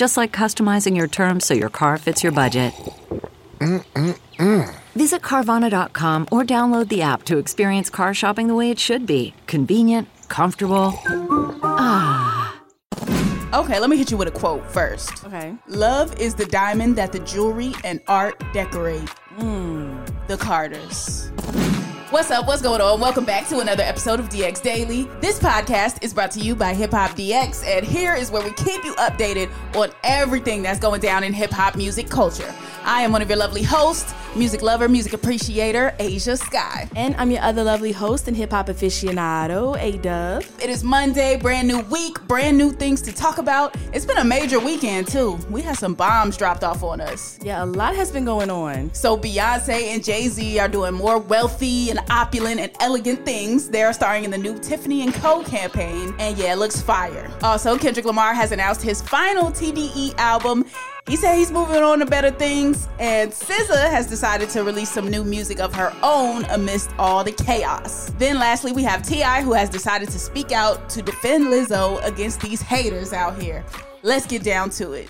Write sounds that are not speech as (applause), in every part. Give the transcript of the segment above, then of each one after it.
Just like customizing your terms so your car fits your budget. Mm-mm-mm. Visit Carvana.com or download the app to experience car shopping the way it should be convenient, comfortable. Ah. Okay, let me hit you with a quote first. Okay. Love is the diamond that the jewelry and art decorate. Hmm. The Carters. What's up? What's going on? Welcome back to another episode of DX Daily. This podcast is brought to you by Hip Hop DX, and here is where we keep you updated on everything that's going down in hip hop music culture. I am one of your lovely hosts, music lover, music appreciator, Ashia Skye. And I'm your other lovely host and hip hop aficionado, Ayeeedubb. It is Monday, brand new week, brand new things to talk about. It's been a major weekend, too. We had some bombs dropped off on us. Yeah, a lot has been going on. So, Beyonce and Jay Z are doing more wealthy and opulent and elegant things. They're starring in the new Tiffany and Co. campaign, and yeah, it looks fire. Also, Kendrick Lamar has announced his final TDE album. He said he's moving on to better things, and SZA has decided to release some new music of her own amidst all the chaos. Then, lastly, we have T.I., who has decided to speak out to defend Lizzo against these haters out here. Let's get down to it.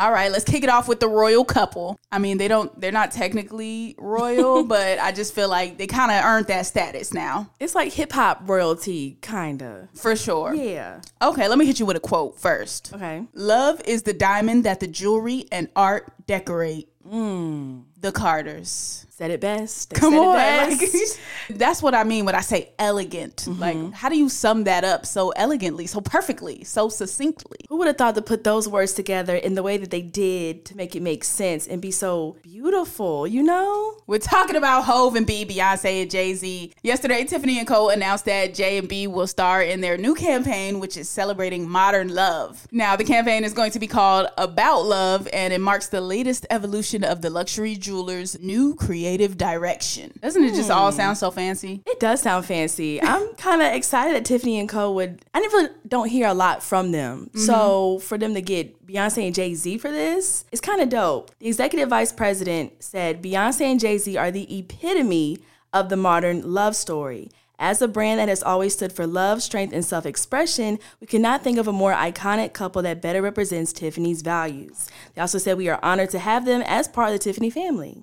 All right, let's kick it off with the royal couple. I mean, they don't they're not technically royal, (laughs) but I just feel like they kind of earned that status now. It's like hip hop royalty, kinda. For sure. Yeah. Okay, let me hit you with a quote first. Okay. Love is the diamond that the jewelry and art decorate. Mm. The Carters. Said it best. They Come on. Like, (laughs) that's what I mean when I say elegant. Mm-hmm. Like, how do you sum that up so elegantly, so perfectly, so succinctly? Who would have thought to put those words together in the way that they did to make it make sense and be so beautiful, you know? We're talking about Hove and B, Beyonce and Jay Z. Yesterday, Tiffany and Co. announced that Jay and B will star in their new campaign, which is celebrating modern love. Now, the campaign is going to be called About Love, and it marks the latest evolution of the luxury jeweler's new creative direction. Doesn't it just all hmm. sound so fancy? It does sound fancy. I'm (laughs) kind of excited that Tiffany and Co. would. I never don't hear a lot from them, mm-hmm. so for them to get Beyonce and Jay Z for this, it's kind of dope. The executive vice president said Beyonce and Jay Z are the epitome of the modern love story. As a brand that has always stood for love, strength, and self expression, we cannot think of a more iconic couple that better represents Tiffany's values. They also said we are honored to have them as part of the Tiffany family.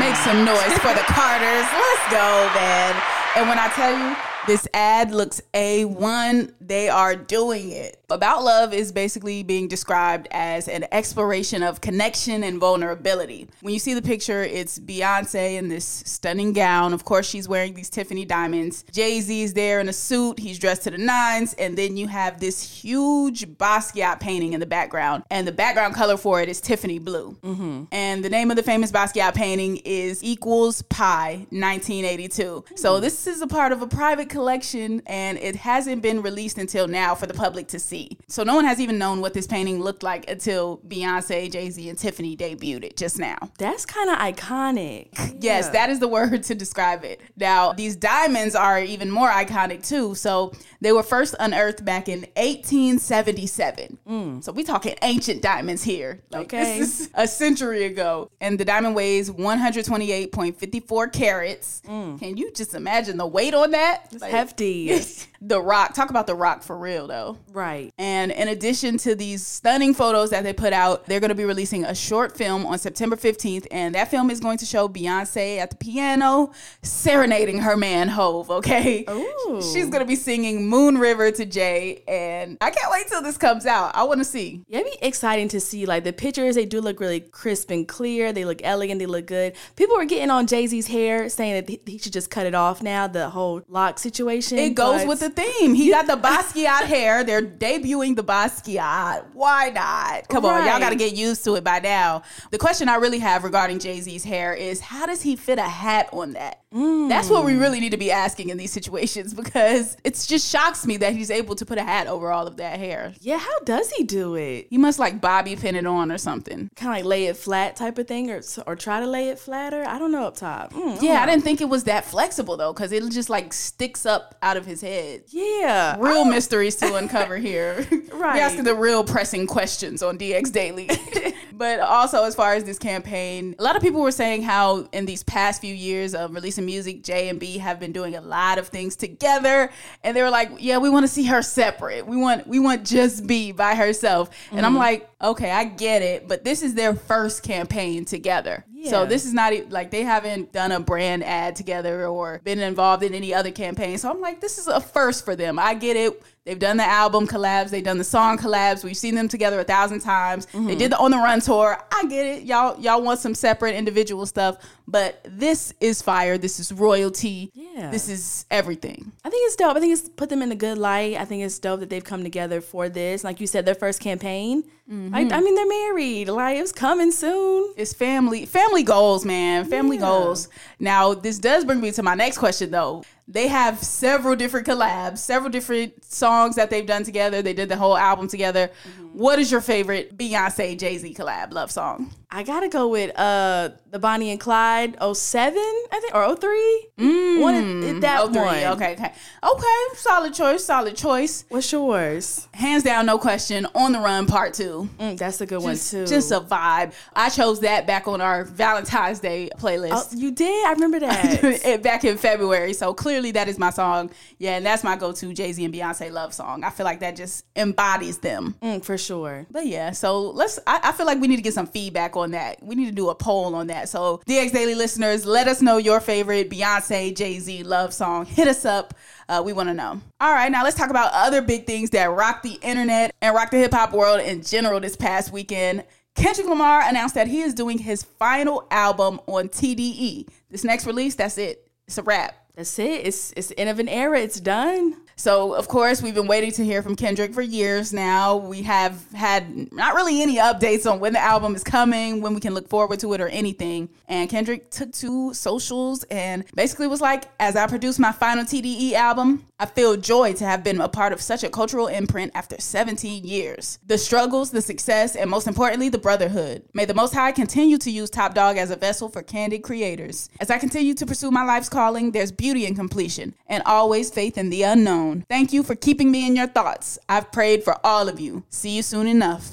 Make some noise for the Carters. Let's go, man. And when I tell you, this ad looks A1, they are doing it. About Love is basically being described as an exploration of connection and vulnerability. When you see the picture, it's Beyonce in this stunning gown. Of course, she's wearing these Tiffany diamonds. Jay Z is there in a suit, he's dressed to the nines. And then you have this huge Basquiat painting in the background. And the background color for it is Tiffany blue. Mm-hmm. And the name of the famous Basquiat painting is Equals Pi 1982. So mm-hmm. this is a part of a private collection and it hasn't been released until now for the public to see. So no one has even known what this painting looked like until Beyonce, Jay Z, and Tiffany debuted it just now. That's kind of iconic. (laughs) Yes, that is the word to describe it. Now, these diamonds are even more iconic too. So they were first unearthed back in 1877. Mm. So we're talking ancient diamonds here. Like Okay. this is a century ago. And the diamond weighs 128.54 carats. Mm. Can you just imagine the weight on that? Like, hefty. The Rock, talk about The Rock for real though. Right. And in addition to these stunning photos that they put out, they're going to be releasing a short film on September 15th. And that film is going to show Beyonce at the piano serenading her man Hove, okay? Ooh. She's going to be singing Moon River to Jay. And I can't wait till this comes out. I want to see. Yeah, it'd be exciting to see. Like the pictures, they do look really crisp and clear. They look elegant. They look good. People were getting on Jay Z's hair, saying that he- should just cut it off now. The whole lock situation. It goes but- with the theme. He got the Basquiat hair. They're debuting the Basquiat. Why not? Come on, y'all got to get used to it by now. The question I really have regarding Jay Z's hair is how does he fit a hat on that? That's what we really need to be asking in these situations (laughs) because it just shocks me that he's able to put a hat over all of that hair. Yeah, how does he do it? He must like Bobby pin it on or something. Kind of like lay it flat type of thing, or or try to lay it flatter. I don't know up top. Mm, Yeah, I didn't think it was that flexible though because it just like sticks up out of his head. Yeah. real oh. mysteries to uncover here. (laughs) Right. We're asking the real pressing questions on DX Daily. (laughs) but also, as far as this campaign, a lot of people were saying how in these past few years of releasing music, Jay and B have been doing a lot of things together, and they were like, "Yeah, we want to see her separate. We want we want just B by herself." And I'm mm-hmm. like, "Okay, I get it, but this is their first campaign together." So this is not like they haven't done a brand ad together or been involved in any other campaign. So I'm like, this is a first for them. I get it. They've done the album collabs, they've done the song collabs. We've seen them together a thousand times. They mm-hmm. did the on the run tour. I get it. Y'all y'all want some separate individual stuff, but this is fire. This is royalty. Yeah. This is everything. I think it's dope. I think it's put them in a good light. I think it's dope that they've come together for this. Like you said, their first campaign. Mm-hmm. Like, I mean, they're married. Like it's coming soon. It's family family goals, man. Family goals. Now, this does bring me to my next question though. They have several different collabs, several different songs that they've done together. They did the whole album together. Mm-hmm. What is your favorite Beyonce Jay-Z collab love song? I gotta go with uh the Bonnie and Clyde 07, I think, or 03. One of- that Oh, three. one. Okay, okay. Okay, solid choice, solid choice. What's yours? Hands down, no question. On the Run Part 2. Mm, that's a good Just, one too. just a vibe. I chose that back on our Valentine's Day playlist. Oh, you did? I remember that. (laughs) back in February. So clearly that is my song. Yeah, and that's my go-to Jay-Z and Beyonce love song. I feel like that just embodies them. Mm, for sure. But yeah, so let's I, I feel like we need to get some feedback on that. We need to do a poll on that. So DX Daily listeners, let us know your favorite Beyonce, Jay-Z love song. Hit us up. Uh, we want to know. All right, now let's talk about other big things that rock the internet and rock the hip hop world in general this past weekend. Kendrick Lamar announced that he is doing his final album on TDE. This next release, that's it. It's a wrap. That's it. It's it's the end of an era. It's done. So, of course, we've been waiting to hear from Kendrick for years now. We have had not really any updates on when the album is coming, when we can look forward to it, or anything. And Kendrick took to socials and basically was like, As I produce my final TDE album, I feel joy to have been a part of such a cultural imprint after 17 years. The struggles, the success, and most importantly, the brotherhood. May the Most High continue to use Top Dog as a vessel for candid creators. As I continue to pursue my life's calling, there's beauty in completion and always faith in the unknown. Thank you for keeping me in your thoughts. I've prayed for all of you. See you soon enough.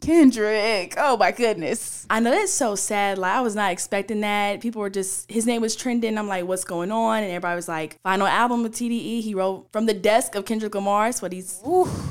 Kendrick, oh my goodness. I know that's so sad. Like I was not expecting that. People were just his name was trending. I'm like, what's going on? And everybody was like, final album of TDE. He wrote from the desk of Kendrick Lamar. That's what he's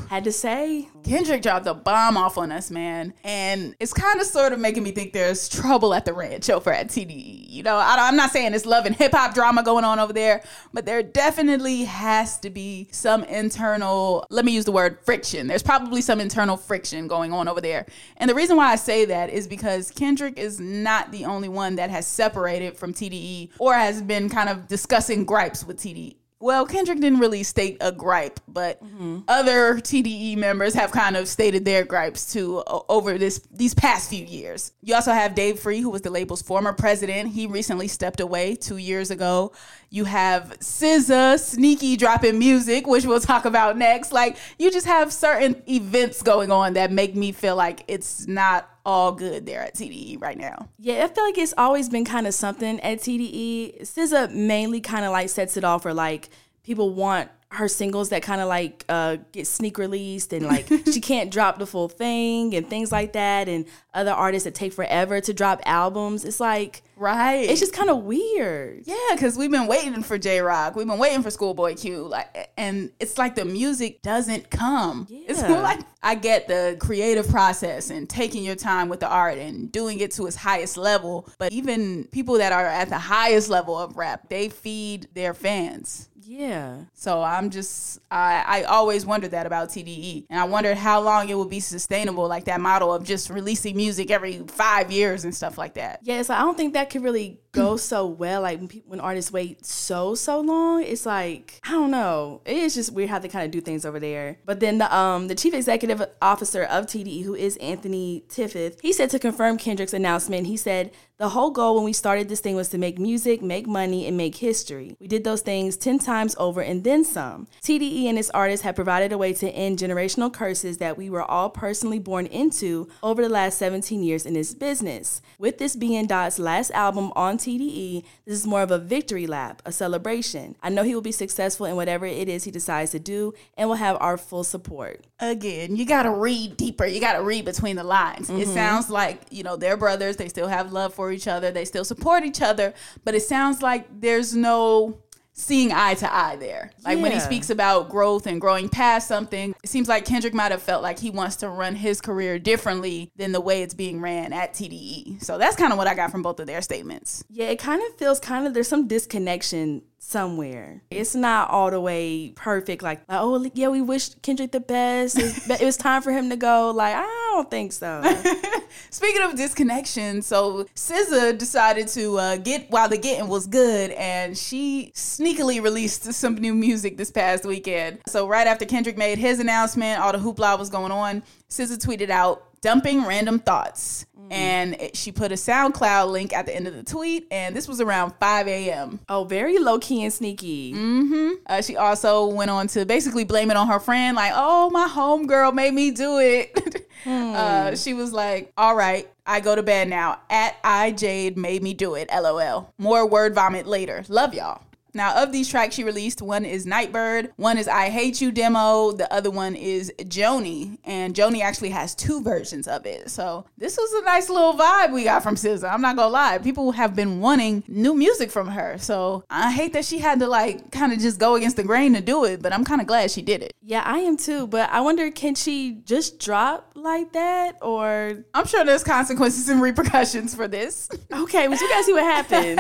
had to say. Kendrick dropped a bomb off on us, man. And it's kind of sort of making me think there's trouble at the ranch over at TDE. You know, I, am not saying it's love and hip hop drama going on over there, but there definitely has to be some internal, let me use the word friction. There's probably some internal friction going on over there. And the reason why I say that is because Kendrick is not the only one that has separated from TDE or has been kind of discussing gripes with TDE. Well, Kendrick didn't really state a gripe, but mm-hmm. other TDE members have kind of stated their gripes too over this these past few years. You also have Dave Free, who was the label's former president. He recently stepped away two years ago. You have SZA, sneaky dropping music, which we'll talk about next. Like you just have certain events going on that make me feel like it's not all good there at TDE right now. Yeah, I feel like it's always been kind of something at TDE. SZA mainly kind of like sets it off for like people want her singles that kind of like uh, get sneak released and like she (laughs) can't drop the full thing and things like that and other artists that take forever to drop albums it's like Right. it's just kind of weird Yeah, because we've been waiting for Jay Rock. We've been waiting for Schoolboy Q. Like, and it's like the music doesn't come. It's Yeah. more like I get the creative process and taking your time with the art and doing it to its highest level. But even people that are at the highest level of rap, they feed their fans. Yeah. So I'm just I, I always wondered that about TDE, and I wondered how long it would be sustainable, like that model of just releasing music every five years and stuff like that. yeah so i don't think that could really go (clears throat) so well like when, people, when artists wait so so long. It's like i don't know. It is just weird how they kind of do things over there. But then the um the chief executive officer of tde who is anthony tiffith he said to confirm kendrick's announcement he said the whole goal when we started this thing was to make music, make money, and make history. We did those things 10 times over and then some. TDE and its artists have provided a way to end generational curses that we were all personally born into over the last 17 years in this business. With this being Dot's last album on TDE, this is more of a victory lap, a celebration. I know he will be successful in whatever it is he decides to do and will have our full support. Again, you got to read deeper. You got to read between the lines. It mm-hmm. sounds like, you know, they're brothers. They still have love for each other. They still support each other. But it sounds like there's no seeing eye to eye there. Like when he speaks about growth and growing past something, it seems like Kendrick might have felt like he wants to run his career differently than the way it's being ran at TDE. So that's kind of what I got from both of their statements. Yeah, it kind of feels kind of there's some disconnection somewhere. It's not all the way perfect. Like, like, oh yeah, we wish Kendrick the best. But it was time for him to go. Like, I don't think so. (laughs) Speaking of disconnection, so SZA decided to uh, get while the getting was good, and she sneakily released some new music this past weekend. So right after Kendrick made his announcement, all the hoopla was going on. SZA tweeted out dumping random thoughts, and it- she put a SoundCloud link at the end of the tweet, and this was around 5 a.m. oh, very low key and sneaky. Uh, she also went on to basically blame it on her friend, like, oh, my homegirl made me do it. (laughs) uh, she was like, all right, I go to bed now. At I Jade made me do it. LOL. More word vomit later. Love y'all. Now, of these tracks she released, one is Nightbird, one is I Hate You demo, the other one is Joni, and Joni actually has two versions of it. So this was a nice little vibe we got from SZA. I'm not gonna lie, people have been wanting new music from her. So I hate that she had to like kind of just go against the grain to do it, but I'm kind of glad she did it. Yeah, I am too. But I wonder, can she just drop like that, or I'm sure there's consequences and repercussions for this. (laughs) okay? But we gotta see what happens.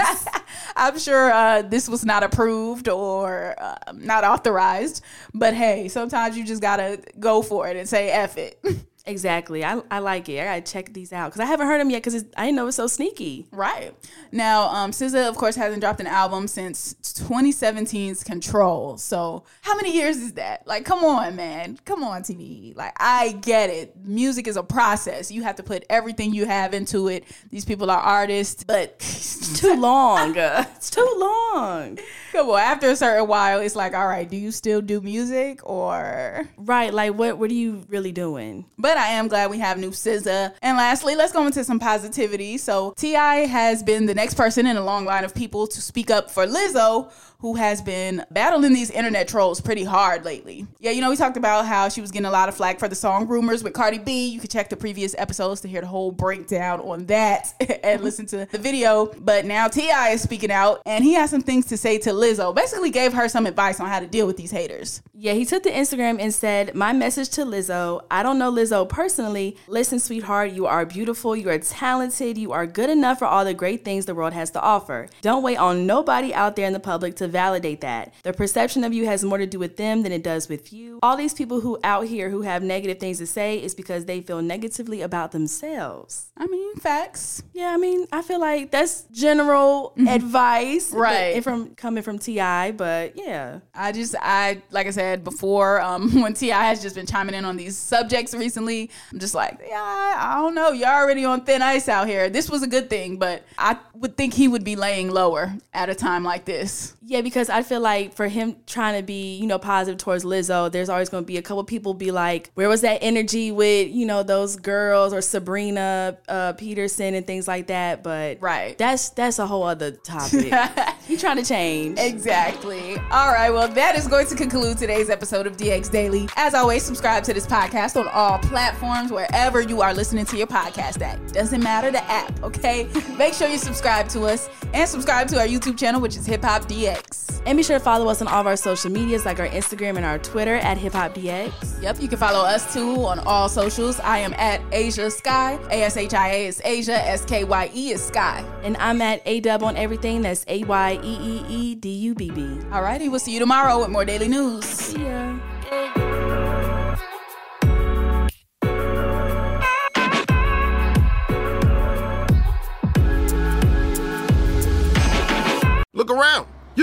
(laughs) I'm sure uh, this was not approved or uh, not authorized, but hey, sometimes you just gotta go for it and say F it. (laughs) exactly. I, I like it. I gotta check these out because I haven't heard them yet because I didn't know it was so sneaky. right. Now, um, SZA, of course, hasn't dropped an album since 2017's Control. So, how many years is that? Like, come on, man. Come on, TV. Like, I get it. Music is a process. You have to put everything you have into it. These people are artists, but (laughs) it's Too long. (laughs) it's too long. come on. After a certain while, it's like, all right, do you still do music or. Right. Like, what? What are you really doing? But I am glad we have new SZA. And lastly, let's go into some positivity. So T.I. has been the next person in a long line of people to speak up for Lizzo, who has been battling these internet trolls pretty hard lately. Yeah, you know, we talked about how she was getting a lot of flack for the song Rumors with Cardi B. You can check the previous episodes to hear the whole breakdown on that (laughs) and listen to the video. But now T.I. is speaking out and he has some things to say to Lizzo. Basically gave her some advice on how to deal with these haters. Yeah, he took to Instagram and said, My message to Lizzo I don't know Lizzo personally. Listen, sweetheart, you are beautiful, you are talented, you are good enough for all the great things the world has to offer. Don't wait on nobody out there in the public to validate that. The perception of you has more to do with them than it does with you. All these people who out here who have negative things to say is because they feel negatively about themselves. I mean, facts. Yeah, I mean, I feel like that's general advice, Right. from coming from T.I., but yeah. I just I like I said before, um, (laughs) when T.I. has just been chiming in on these subjects recently, I'm just like, yeah, I don't know. You're already on thin ice out here. This was a good thing, but I would think he would be laying lower at a time like this. Yeah, because I feel like for him trying to be, you know, positive towards Lizzo, there's always going to be a couple people be like, where was that energy with, you know, those girls or Sabrina uh, Peterson and things like that? But right, that's that's a whole other topic. (laughs) He's trying to change. Exactly. All right. Well, that is going to conclude today's episode of DX Daily. As always, subscribe to this podcast on all platforms wherever you are listening to your podcast at. Doesn't matter the app, okay? (laughs) Make sure you subscribe to us and subscribe to our YouTube channel, which is Hip Hop DX. And be sure to follow us on all of our social medias, like our Instagram and our Twitter at Hip Hop DX. Yep, you can follow us too on all socials. I am at Ashia Skye. A S H I A is Ashia. S K Y E is Skye. And I'm at Ayeeedubb on everything. That's A Y E E E D U B B. All righty, we'll see you tomorrow with more daily news. See ya.